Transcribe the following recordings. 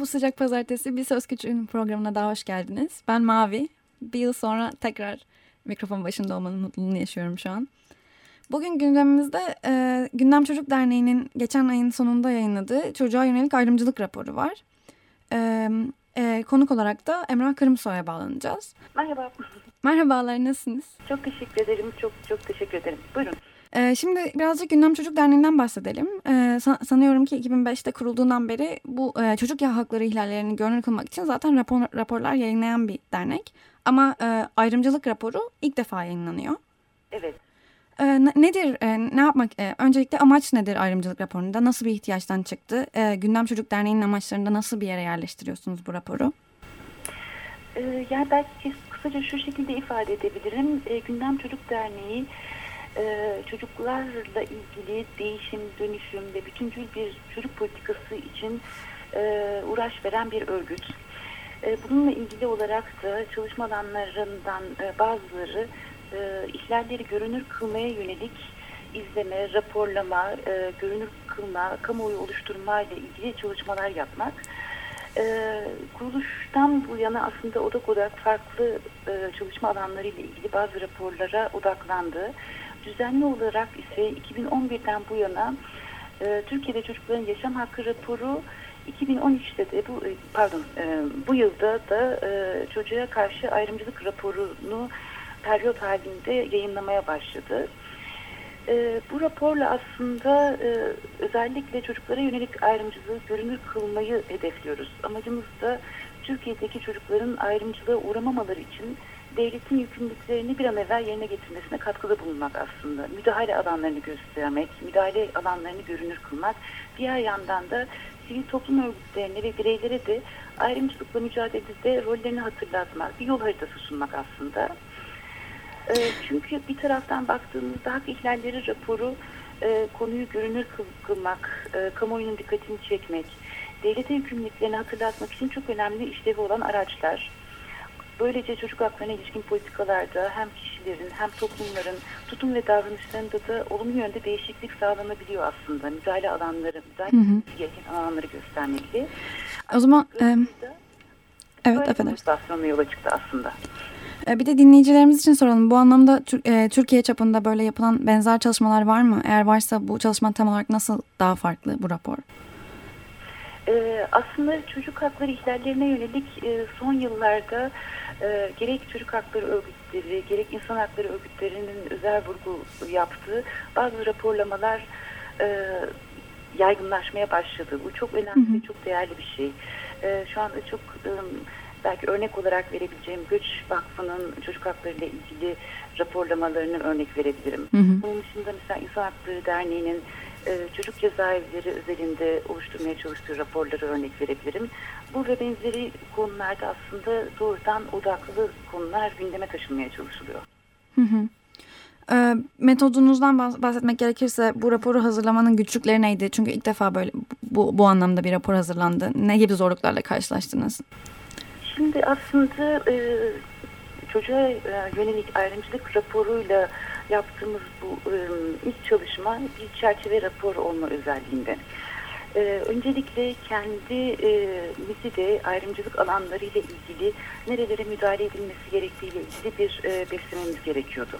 Bu sıcak pazartesi Bir Söz Küçüğün programına daha hoş geldiniz. Ben Mavi. Bir yıl sonra tekrar mikrofon başında olmanın mutluluğunu yaşıyorum şu an. Bugün gündemimizde e, Gündem Çocuk Derneği'nin geçen ayın sonunda yayınladığı çocuğa yönelik ayrımcılık raporu var. E, e, konuk olarak da Emrah Kırımsoy'a bağlanacağız. Merhaba. Merhabalar, nasılsınız? Çok teşekkür ederim. Çok çok teşekkür ederim. Buyurun. Ee, şimdi birazcık Gündem Çocuk Derneği'nden bahsedelim. Ee, san sanıyorum ki 2005'te kurulduğundan beri bu e, çocuk hakları ihlallerini görünür kılmak için zaten rapor, raporlar yayınlayan bir dernek. Ama e, ayrımcılık raporu ilk defa yayınlanıyor. Evet. E, nedir, e, ne yapmak, e, öncelikle amaç nedir ayrımcılık raporunda? Nasıl bir ihtiyaçtan çıktı? E, Gündem Çocuk Derneği'nin amaçlarında nasıl bir yere yerleştiriyorsunuz bu raporu? E, yani belki kısaca şu şekilde ifade edebilirim. E, Gündem Çocuk Derneği e, çocuklarla ilgili değişim, dönüşüm ve bütüncül bir çocuk politikası için e, uğraş veren bir örgüt. E, bununla ilgili olarak da çalışma alanlarından e, bazıları e, ihlalleri görünür kılmaya yönelik izleme, raporlama, görünür kılma, kamuoyu oluşturma ile ilgili çalışmalar yapmak. E, kuruluştan bu yana aslında odak olarak farklı çalışma alanları ile ilgili bazı raporlara odaklandı. Düzenli olarak ise 2011'den bu yana e, Türkiye'de çocukların yaşam hakkı raporu 2013'te de bu pardon e, bu yılda da e, çocuğa karşı ayrımcılık raporunu periyot halinde yayınlamaya başladı. E, bu raporla aslında e, özellikle çocuklara yönelik ayrımcılığı görünür kılmayı hedefliyoruz. Amacımız da Türkiye'deki çocukların ayrımcılığa uğramamaları için devletin yükümlülüklerini bir an evvel yerine getirmesine katkıda bulunmak aslında. Müdahale alanlarını göstermek, müdahale alanlarını görünür kılmak. Diğer yandan da sivil toplum örgütlerine ve bireylere de ayrımcılıkla mücadelede rollerini hatırlatmak, bir yol haritası sunmak aslında. Çünkü bir taraftan baktığımızda hak ihlalleri raporu konuyu görünür kılmak, kamuoyunun dikkatini çekmek, devlete yükümlülüklerini hatırlatmak için çok önemli işlevi olan araçlar. Böylece çocuk haklarına ilişkin politikalarda hem kişilerin hem toplumların tutum ve davranışlarında da olumlu yönde değişiklik sağlanabiliyor aslında. Müdahale alanları, müdahale gereken alanları göstermekle. O zaman... E, evet, efendim. yola çıktı aslında. Bir de dinleyicilerimiz için soralım. Bu anlamda Türkiye çapında böyle yapılan benzer çalışmalar var mı? Eğer varsa bu çalışma tam olarak nasıl daha farklı bu rapor? Ee, aslında çocuk hakları ihlallerine yönelik e, son yıllarda e, gerek çocuk hakları örgütleri, gerek insan hakları örgütlerinin özel vurgu yaptığı bazı raporlamalar e, yaygınlaşmaya başladı. Bu çok önemli ve çok değerli bir şey. E, şu anda çok e, belki örnek olarak verebileceğim Göç Vakfı'nın çocuk hakları ile ilgili raporlamalarını örnek verebilirim. Hı hı. Bunun dışında mesela İnsan Hakları Derneği'nin e, çocuk cezaevleri özelinde oluşturmaya çalıştığı raporları örnek verebilirim. Bu ve benzeri konularda aslında doğrudan odaklı konular gündeme taşınmaya çalışılıyor. Hı hı. E, metodunuzdan bahsetmek gerekirse bu raporu hazırlamanın güçlükleri neydi? Çünkü ilk defa böyle bu, bu anlamda bir rapor hazırlandı. Ne gibi zorluklarla karşılaştınız? Şimdi aslında e, çocuğa e, yönelik ayrımcılık raporuyla yaptığımız bu e, ilk çalışma bir çerçeve raporu olma özelliğinde. E, öncelikle kendi e, de ayrımcılık alanları ile ilgili nerelere müdahale edilmesi gerektiğiyle ilgili bir e, beslememiz gerekiyordu.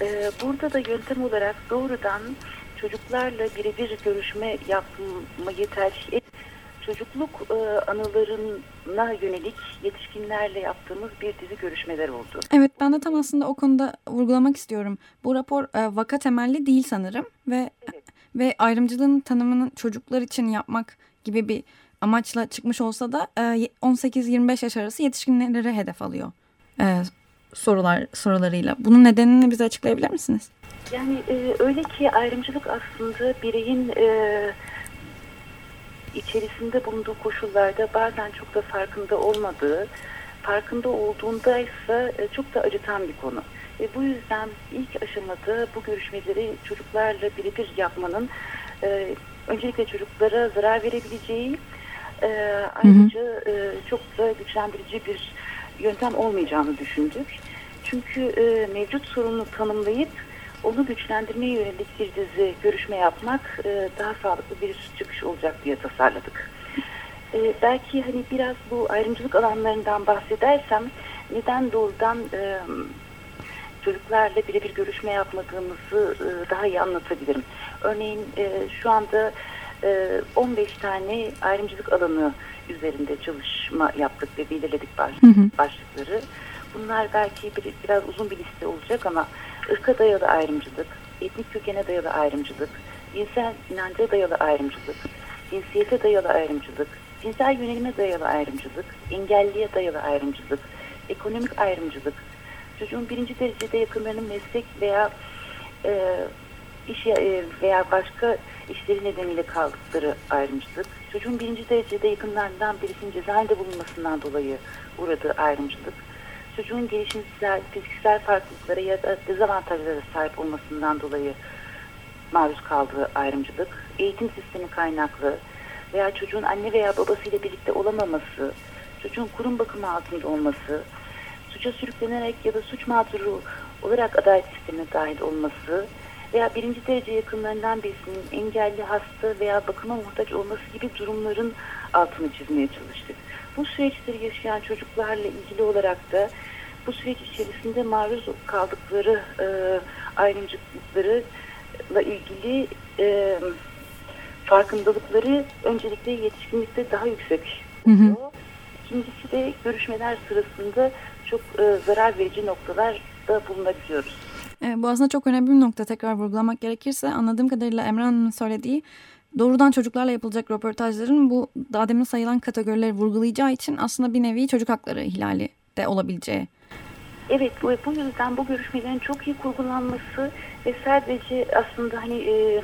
E, burada da yöntem olarak doğrudan çocuklarla birebir görüşme yapmayı tercih et çocukluk e, anılarına yönelik yetişkinlerle yaptığımız bir dizi görüşmeler oldu. Evet ben de tam aslında o konuda vurgulamak istiyorum. Bu rapor e, vaka temelli değil sanırım ve evet. ve ayrımcılığın tanımını çocuklar için yapmak gibi bir amaçla çıkmış olsa da e, 18-25 yaş arası yetişkinlere hedef alıyor e, sorular sorularıyla. Bunun nedenini bize açıklayabilir misiniz? Yani e, öyle ki ayrımcılık aslında bireyin e, içerisinde bulunduğu koşullarda bazen çok da farkında olmadığı, farkında olduğunda ise e, çok da acıtan bir konu. Ve bu yüzden ilk aşamada bu görüşmeleri çocuklarla birebir yapmanın e, öncelikle çocuklara zarar verebileceği, e, ayrıca e, çok da güçlendirici bir yöntem olmayacağını düşündük. Çünkü e, mevcut sorunu tanımlayıp onu güçlendirmeye yönelik bir dizi görüşme yapmak e, daha sağlıklı bir çıkış olacak diye tasarladık. E, belki hani biraz bu ayrımcılık alanlarından bahsedersem neden doğrudan e, çocuklarla birebir görüşme yapmadığımızı e, daha iyi anlatabilirim. Örneğin e, şu anda e, 15 tane ayrımcılık alanı üzerinde çalışma yaptık ve belirledik baş, başlıkları. Bunlar belki bir, biraz uzun bir liste olacak ama ırka dayalı ayrımcılık, etnik kökene dayalı ayrımcılık, cinsel inanca dayalı ayrımcılık, cinsiyete dayalı ayrımcılık, cinsel yönelime dayalı ayrımcılık, engelliye dayalı ayrımcılık, ekonomik ayrımcılık, çocuğun birinci derecede yakınlarının meslek veya e, iş e, veya başka işleri nedeniyle kaldıkları ayrımcılık, çocuğun birinci derecede yakınlarından birisinin cezaevinde bulunmasından dolayı uğradığı ayrımcılık, çocuğun gelişimsel, fiziksel farklılıklara ya da dezavantajlara sahip olmasından dolayı maruz kaldığı ayrımcılık, eğitim sistemi kaynaklı veya çocuğun anne veya babasıyla birlikte olamaması, çocuğun kurum bakımı altında olması, suça sürüklenerek ya da suç mağduru olarak adalet sistemine dahil olması veya birinci derece yakınlarından birisinin engelli, hasta veya bakıma muhtaç olması gibi durumların altını çizmeye çalıştık. Bu süreçleri yaşayan çocuklarla ilgili olarak da bu süreç içerisinde maruz kaldıkları e, ayrımcılıklarla ilgili e, farkındalıkları öncelikle yetişkinlikte daha yüksek oluyor. İkincisi de görüşmeler sırasında çok e, zarar verici noktalarda bulunabiliyoruz. E, bu aslında çok önemli bir nokta tekrar vurgulamak gerekirse anladığım kadarıyla Emran'ın söylediği doğrudan çocuklarla yapılacak röportajların bu daha demin sayılan kategorileri vurgulayacağı için aslında bir nevi çocuk hakları ihlali de olabileceği. Evet bu, bu yüzden bu görüşmelerin çok iyi kurgulanması ve sadece aslında hani e,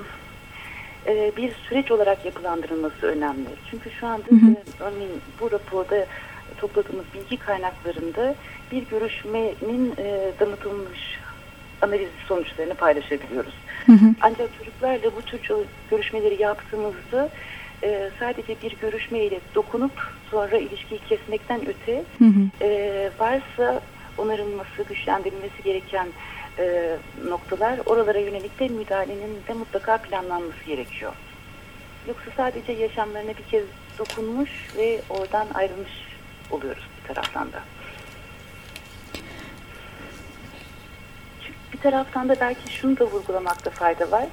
e, bir süreç olarak yapılandırılması önemli. Çünkü şu anda hı hı. E, örneğin bu raporda topladığımız bilgi kaynaklarında bir görüşmenin e, damıtılmış analiz sonuçlarını paylaşabiliyoruz. Hı hı. Ancak çocuklarla bu tür görüşmeleri yaptığımızda e, sadece bir görüşmeyle dokunup sonra ilişkiyi kesmekten öte hı hı. E, varsa onarılması, güçlendirilmesi gereken e, noktalar oralara yönelik de müdahalenin de mutlaka planlanması gerekiyor. Yoksa sadece yaşamlarına bir kez dokunmuş ve oradan ayrılmış oluyoruz bir taraftan da. Bir taraftan da belki şunu da vurgulamakta fayda var.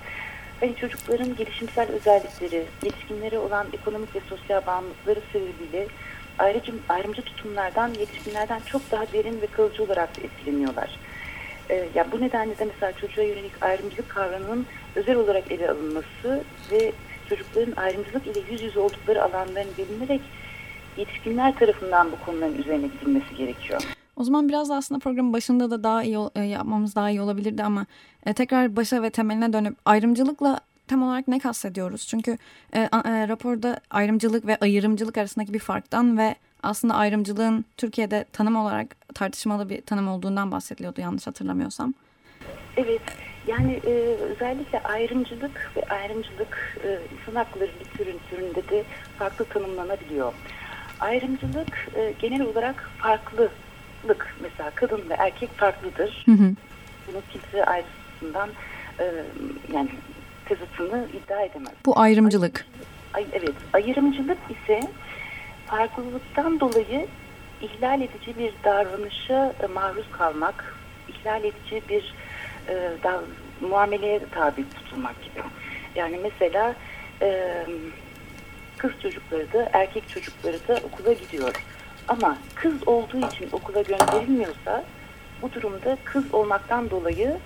Hani çocukların gelişimsel özellikleri, yetişkinlere olan ekonomik ve sosyal bağımlılıkları sebebiyle ayrıcı, ayrımcı tutumlardan, yetişkinlerden çok daha derin ve kalıcı olarak etkileniyorlar. Ee, ya bu nedenle de mesela çocuğa yönelik ayrımcılık kavramının özel olarak ele alınması ve çocukların ayrımcılık ile yüz yüze oldukları alanların bilinerek yetişkinler tarafından bu konuların üzerine gidilmesi gerekiyor. O zaman biraz da aslında programın başında da daha iyi e, yapmamız daha iyi olabilirdi ama e, tekrar başa ve temeline dönüp ayrımcılıkla tam olarak ne kastediyoruz? Çünkü e, e, raporda ayrımcılık ve ayırımcılık arasındaki bir farktan ve aslında ayrımcılığın Türkiye'de tanım olarak tartışmalı bir tanım olduğundan bahsediliyordu yanlış hatırlamıyorsam. Evet, yani e, özellikle ayrımcılık ve ayrımcılık e, insan hakları literatüründe de farklı tanımlanabiliyor. Ayrımcılık e, genel olarak farklılık. Mesela kadın ve erkek farklıdır. Hı hı. Bunu kimse ayrısından e, yani tezatını iddia edemez. Bu ayrımcılık. Ay, evet, ayrımcılık ise farklılıktan dolayı ihlal edici bir davranışa e, maruz kalmak, ihlal edici bir e, da, muameleye tabi tutulmak gibi. Yani mesela e, kız çocukları da erkek çocukları da okula gidiyor. Ama kız olduğu için okula gönderilmiyorsa bu durumda kız olmaktan dolayı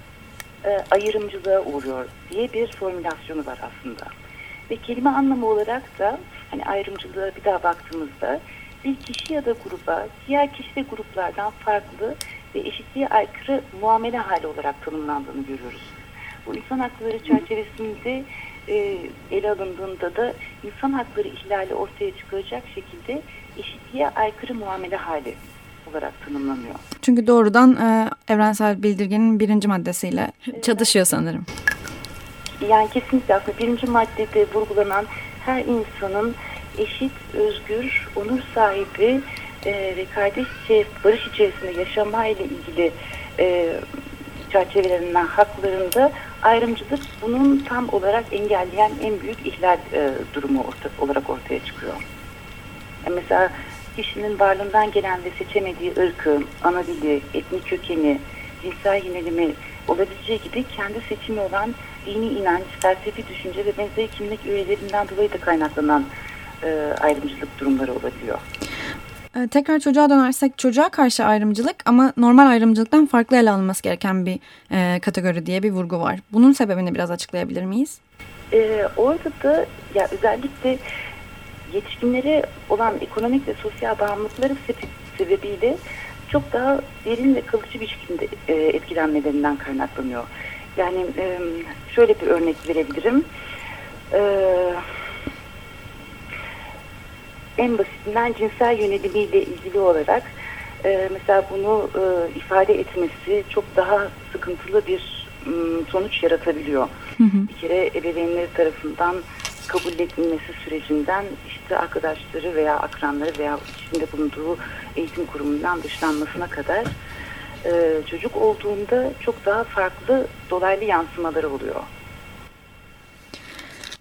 e, ayrımcılığa uğruyor diye bir formülasyonu var aslında. Ve kelime anlamı olarak da hani ayrımcılığa bir daha baktığımızda bir kişi ya da gruba diğer kişi ve gruplardan farklı ve eşitliğe aykırı muamele hali olarak tanımlandığını görüyoruz. Bu insan hakları çerçevesinde e, ele alındığında da insan hakları ihlali ortaya çıkacak şekilde eşitliğe aykırı muamele hali olarak tanımlanıyor. Çünkü doğrudan e, evrensel bildirgenin birinci maddesiyle çatışıyor sanırım. Yani kesinlikle aslında birinci maddede vurgulanan her insanın eşit, özgür, onur sahibi e, ve kardeşçe barış içerisinde yaşamayla ilgili e, çerçevelerinden haklarında ayrımcılık bunun tam olarak engelleyen en büyük ihlal e, durumu orta, olarak ortaya çıkıyor. Yani mesela kişinin varlığından gelen ve seçemediği ırkı, ana dili, etnik kökeni, cinsel yönelimi olabileceği gibi kendi seçimi olan dini inanç, felsefi düşünce ve benzeri kimlik üyelerinden dolayı da kaynaklanan e, ayrımcılık durumları olabiliyor. E, tekrar çocuğa dönersek çocuğa karşı ayrımcılık ama normal ayrımcılıktan farklı ele alınması gereken bir e, kategori diye bir vurgu var. Bunun sebebini biraz açıklayabilir miyiz? E, orada da ya özellikle yetişkinlere olan ekonomik ve sosyal bağımlılıkları sebebiyle çok daha derin ve kalıcı bir şekilde e, etkilenmelerinden kaynaklanıyor. Yani e, şöyle bir örnek verebilirim. Eee en basitinden cinsel yönelimiyle ilgili olarak e, mesela bunu e, ifade etmesi çok daha sıkıntılı bir m, sonuç yaratabiliyor. Hı hı. Bir kere ebeveynleri tarafından kabul edilmesi sürecinden işte arkadaşları veya akranları veya içinde bulunduğu eğitim kurumundan dışlanmasına kadar e, çocuk olduğunda çok daha farklı dolaylı yansımaları oluyor.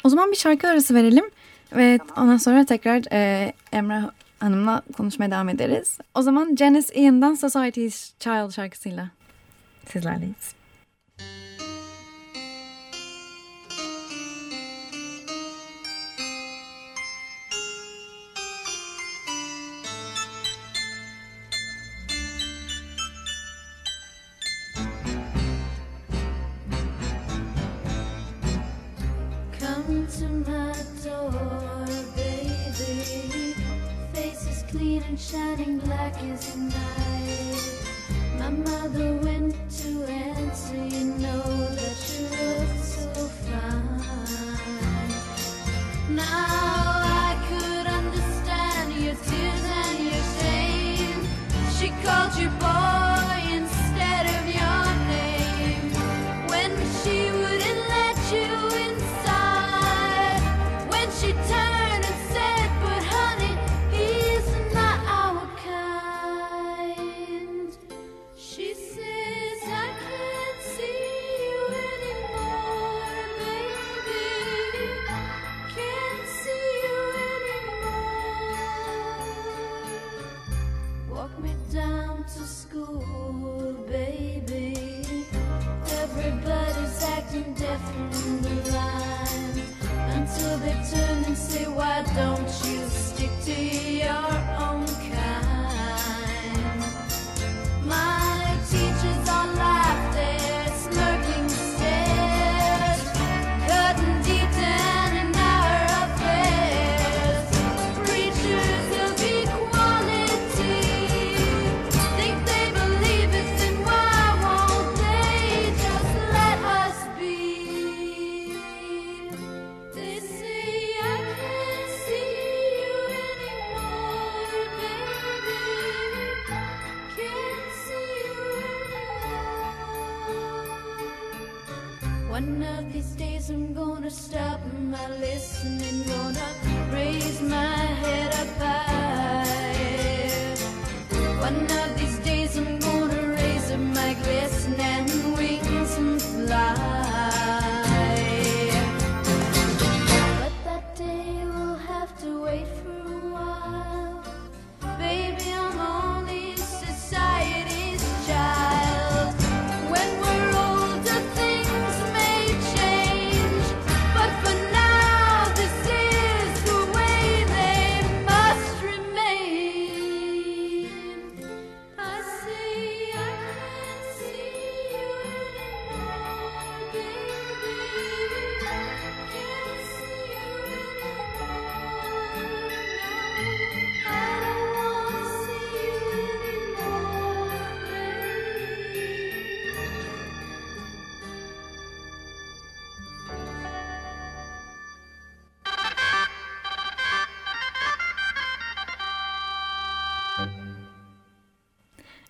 O zaman bir şarkı arası verelim. Ve tamam. ondan sonra tekrar e, Emre Hanım'la konuşmaya devam ederiz. O zaman Janice Ian'dan Society's Child şarkısıyla sizlerleyiz. Shining black as night. My mother went to answer, you know that you look so fine. Now I could understand your tears and your shame. She called you boy. see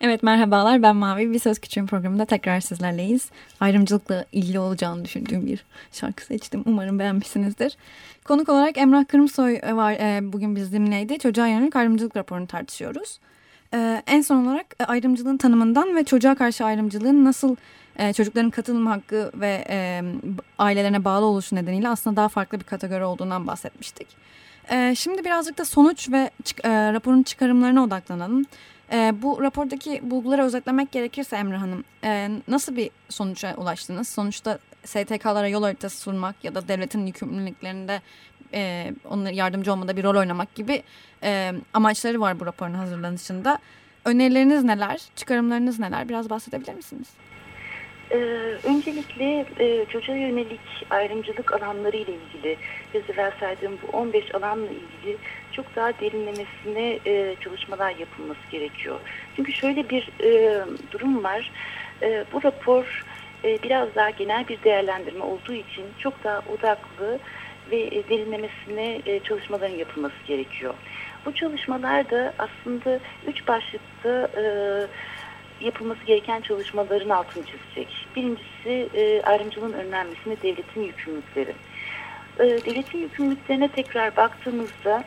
Evet merhabalar ben Mavi. Bir Söz Küçüğün programında tekrar sizlerleyiz. Ayrımcılıkla ilgili olacağını düşündüğüm bir şarkı seçtim. Umarım beğenmişsinizdir. Konuk olarak Emrah Kırımsoy var e, bugün bizimleydi. Çocuğa yönelik ayrımcılık raporunu tartışıyoruz. E, en son olarak e, ayrımcılığın tanımından ve çocuğa karşı ayrımcılığın nasıl e, çocukların katılım hakkı ve e, ailelerine bağlı oluşu nedeniyle aslında daha farklı bir kategori olduğundan bahsetmiştik. E, şimdi birazcık da sonuç ve e, raporun çıkarımlarına odaklanalım. E, bu rapordaki bulguları özetlemek gerekirse Emre Hanım, e, nasıl bir sonuca ulaştınız? Sonuçta STK'lara yol haritası sunmak ya da devletin yükümlülüklerinde e, onlara yardımcı olmada bir rol oynamak gibi e, amaçları var bu raporun hazırlanışında. Önerileriniz neler, çıkarımlarınız neler? Biraz bahsedebilir misiniz? Ee, öncelikle e, çocuğa yönelik ayrımcılık alanları ile ilgili, biraz evvel saydığım bu 15 alanla ilgili çok daha derinlemesine e, çalışmalar yapılması gerekiyor. Çünkü şöyle bir e, durum var, e, bu rapor e, biraz daha genel bir değerlendirme olduğu için çok daha odaklı ve e, derinlemesine e, çalışmaların yapılması gerekiyor. Bu çalışmalar da aslında üç başlıkta e, yapılması gereken çalışmaların altını çizecek. Birincisi e, ayrımcılığın önlenmesine devletin yükümlülükleri. E, devletin yükümlülüklerine tekrar baktığımızda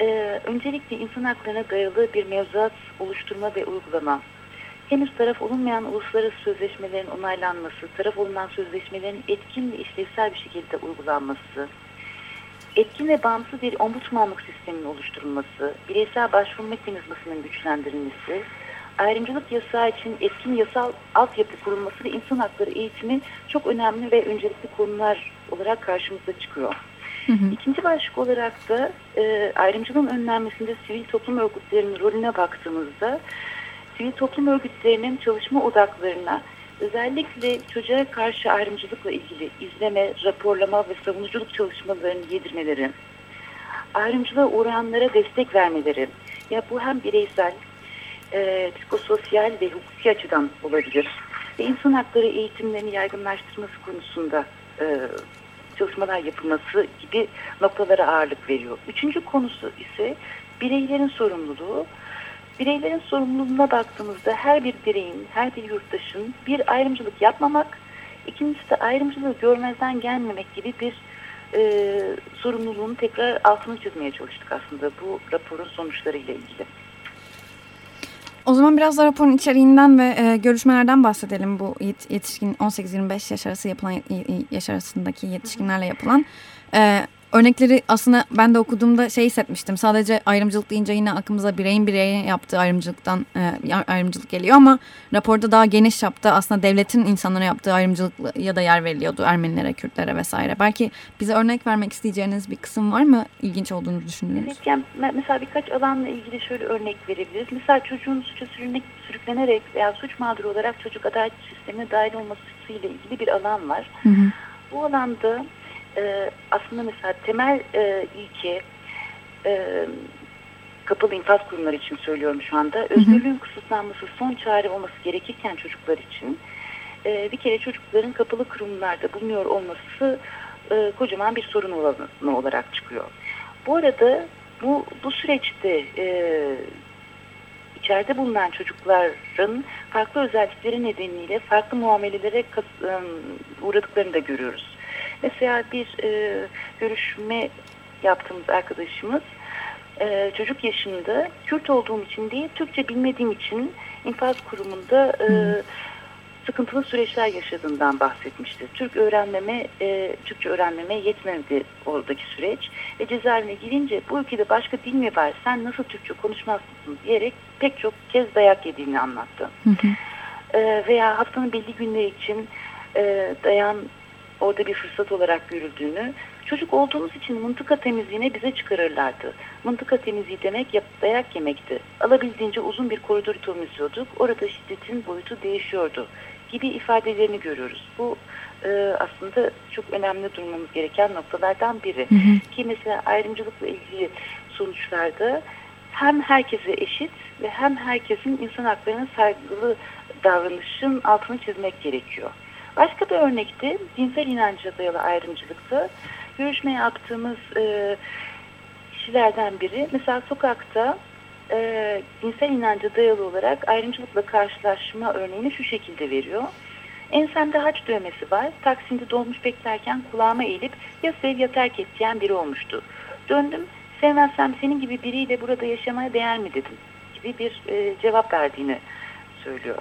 e, öncelikle insan haklarına dayalı bir mevzuat oluşturma ve uygulama. Henüz taraf olunmayan uluslararası sözleşmelerin onaylanması, taraf olunan sözleşmelerin etkin ve işlevsel bir şekilde uygulanması, etkin ve bağımsız bir ombudsmanlık sisteminin oluşturulması, bireysel başvuru mekanizmasının güçlendirilmesi, ayrımcılık yasağı için etkin yasal altyapı kurulması ve insan hakları eğitimi çok önemli ve öncelikli konular olarak karşımıza çıkıyor. Hı hı. İkinci başlık olarak da e, ayrımcılığın önlenmesinde sivil toplum örgütlerinin rolüne baktığımızda sivil toplum örgütlerinin çalışma odaklarına özellikle çocuğa karşı ayrımcılıkla ilgili izleme, raporlama ve savunuculuk çalışmalarını yedirmeleri, ayrımcılığa uğrayanlara destek vermeleri, ya bu hem bireysel e, psikososyal ve hukuki açıdan olabilir. Ve insan hakları eğitimlerini yaygınlaştırması konusunda e, çalışmalar yapılması gibi noktalara ağırlık veriyor. Üçüncü konusu ise bireylerin sorumluluğu. Bireylerin sorumluluğuna baktığımızda her bir bireyin, her bir yurttaşın bir ayrımcılık yapmamak, ikincisi de ayrımcılığı görmezden gelmemek gibi bir e, sorumluluğunu tekrar altını çizmeye çalıştık aslında bu raporun sonuçlarıyla ilgili. O zaman biraz da raporun içeriğinden ve e, görüşmelerden bahsedelim. Bu yet, yetişkin 18-25 yaş arası yapılan yaş arasındaki yetişkinlerle yapılan. E, örnekleri aslında ben de okuduğumda şey hissetmiştim. Sadece ayrımcılık deyince yine aklımıza bireyin bireye yaptığı ayrımcılıktan e, ayrımcılık geliyor ama raporda daha geniş çapta aslında devletin insanlara yaptığı ayrımcılık ya da yer veriliyordu Ermenilere, Kürtlere vesaire. Belki bize örnek vermek isteyeceğiniz bir kısım var mı ilginç olduğunu düşündüğünüz? Evet, yani mesela birkaç alanla ilgili şöyle örnek verebiliriz. Mesela çocuğun suça sürüklenerek veya suç mağduru olarak çocuk adalet sistemine dahil olmasıyla ilgili bir alan var. Hı hı. Bu alanda e, aslında mesela temel e, ilke e, kapalı infaz kurumları için söylüyorum şu anda. Özgürlüğün kısıtlanması son çare olması gerekirken çocuklar için e, bir kere çocukların kapalı kurumlarda bulunuyor olması e, kocaman bir sorun olanı olarak çıkıyor. Bu arada bu, bu süreçte e, içeride bulunan çocukların farklı özellikleri nedeniyle farklı muamelelere uğradıklarını da görüyoruz. Mesela bir e, görüşme yaptığımız arkadaşımız e, çocuk yaşında Kürt olduğum için değil Türkçe bilmediğim için infaz kurumunda e, sıkıntılı süreçler yaşadığından bahsetmişti. Türk öğrenmeme, e, Türkçe öğrenmeme yetmedi oradaki süreç. Ve cezaevine girince bu ülkede başka dil mi var sen nasıl Türkçe konuşmazsın diyerek pek çok kez dayak yediğini anlattı. Hı hı. E, veya haftanın belli günleri için e, dayan orada bir fırsat olarak görüldüğünü, çocuk olduğumuz için mıntıka temizliğine bize çıkarırlardı. Mıntıka temizliği demek dayak yemekti. Alabildiğince uzun bir koridor temizliyorduk. Orada şiddetin boyutu değişiyordu gibi ifadelerini görüyoruz. Bu e, aslında çok önemli durmamız gereken noktalardan biri. Hı hı. Ki mesela ayrımcılıkla ilgili sonuçlarda hem herkese eşit ve hem herkesin insan haklarına saygılı davranışın altını çizmek gerekiyor. Başka bir örnekte cinsel inanca dayalı ayrımcılıkta görüşme yaptığımız e, kişilerden biri mesela sokakta e, dinsel inanca dayalı olarak ayrımcılıkla karşılaşma örneğini şu şekilde veriyor. Ensemde haç dövmesi var. Taksim'de dolmuş beklerken kulağıma eğilip ya sev ya terk et diyen biri olmuştu. Döndüm sevmezsem senin gibi biriyle burada yaşamaya değer mi dedim gibi bir e, cevap verdiğini söylüyor.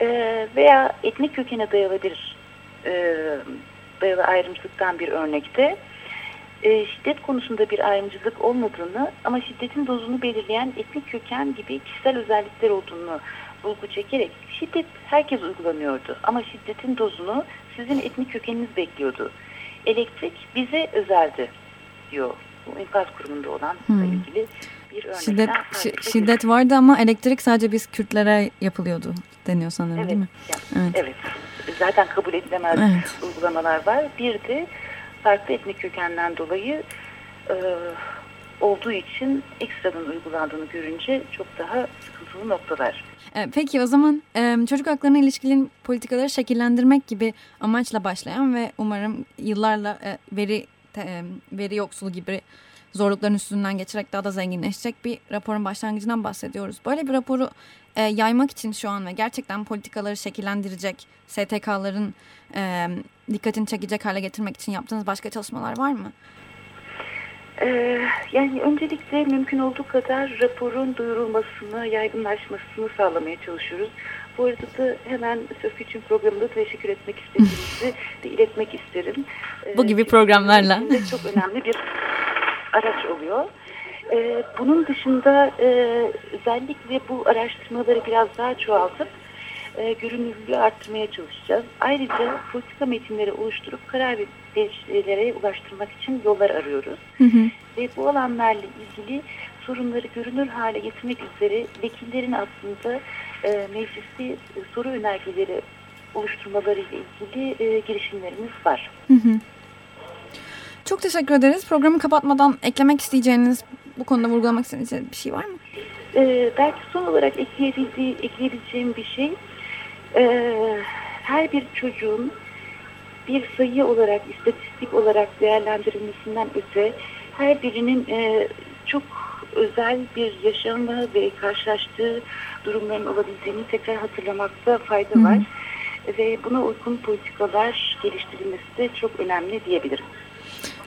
E, veya etnik kökene dayalı bir e, dayalı ayrımcılıktan bir örnekte e, şiddet konusunda bir ayrımcılık olmadığını ama şiddetin dozunu belirleyen etnik köken gibi kişisel özellikler olduğunu vurgu çekerek şiddet herkes uygulanıyordu ama şiddetin dozunu sizin etnik kökeniniz bekliyordu. Elektrik bize özeldi diyor bu infaz kurumunda olan hmm. ilgili bir örnekten. Şiddet, şiddet vardı ama elektrik sadece biz Kürtlere yapılıyordu deniyor sanırım evet, değil mi? Yani, evet. evet. Zaten kabul edilemez evet. uygulamalar var. Bir de farklı etnik kökenden dolayı e, olduğu için ekstradan uygulandığını görünce çok daha sıkıntılı noktalar. E, peki o zaman e, çocuk haklarına ilişkin politikaları şekillendirmek gibi amaçla başlayan ve umarım yıllarla e, veri veri yoksulu gibi zorlukların üstünden geçerek daha da zenginleşecek bir raporun başlangıcından bahsediyoruz. Böyle bir raporu e, yaymak için şu an ve gerçekten politikaları şekillendirecek STK'ların e, dikkatini çekecek hale getirmek için yaptığınız başka çalışmalar var mı? Ee, yani öncelikle mümkün olduğu kadar raporun duyurulmasını, yaygınlaşmasını sağlamaya çalışıyoruz. Bu arada da hemen Söz Küçüğün programında teşekkür etmek istediğimizi de iletmek isterim. Bu gibi programlarla. Çok önemli bir araç oluyor. Ee, bunun dışında e, özellikle bu araştırmaları biraz daha çoğaltıp e, görünürlüğü arttırmaya çalışacağız. Ayrıca politika metinleri oluşturup karar vericilere ulaştırmak için yollar arıyoruz. Hı hı. Ve bu alanlarla ilgili sorunları görünür hale getirmek üzere vekillerin aslında e, mecliste soru önergeleri oluşturmaları ile ilgili e, girişimlerimiz var. Hı hı. Çok teşekkür ederiz. Programı kapatmadan eklemek isteyeceğiniz, bu konuda vurgulamak istediğiniz bir şey var mı? Ee, belki son olarak ekleyebileceğim bir şey, e, her bir çocuğun bir sayı olarak, istatistik olarak değerlendirilmesinden öte her birinin e, çok özel bir yaşamı ve karşılaştığı durumların olabileceğini tekrar hatırlamakta fayda var. Hı. Ve buna uygun politikalar geliştirilmesi de çok önemli diyebilirim.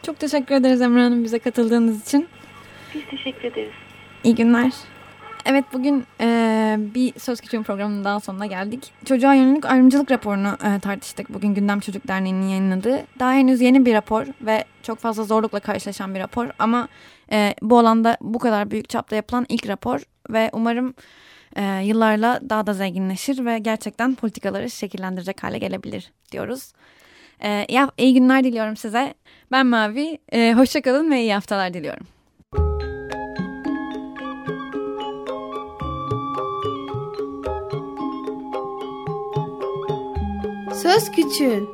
Çok teşekkür ederiz Emre Hanım bize katıldığınız için. Biz teşekkür ederiz. İyi günler. Evet bugün e, bir Söz Küçüğün programının daha sonuna geldik. Çocuğa yönelik ayrımcılık raporunu e, tartıştık. Bugün Gündem Çocuk Derneği'nin yayınladığı. Daha henüz yeni bir rapor ve çok fazla zorlukla karşılaşan bir rapor. Ama e, bu alanda bu kadar büyük çapta yapılan ilk rapor. Ve umarım e, yıllarla daha da zenginleşir ve gerçekten politikaları şekillendirecek hale gelebilir diyoruz. E, iyi günler diliyorum size. Ben Mavi. E, Hoşçakalın ve iyi haftalar diliyorum. Söz Küçüğün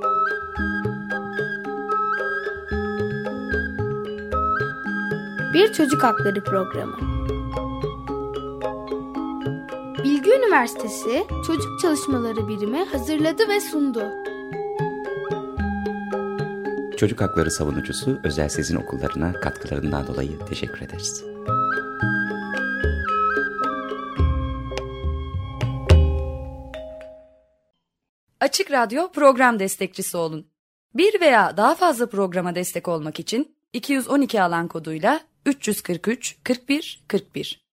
Bir Çocuk Hakları Programı Bilgi Üniversitesi Çocuk Çalışmaları Birimi hazırladı ve sundu. Çocuk Hakları Savunucusu Özel Sezin Okullarına katkılarından dolayı teşekkür ederiz. Açık Radyo program destekçisi olun. Bir veya daha fazla programa destek olmak için 212 alan koduyla 343 41 41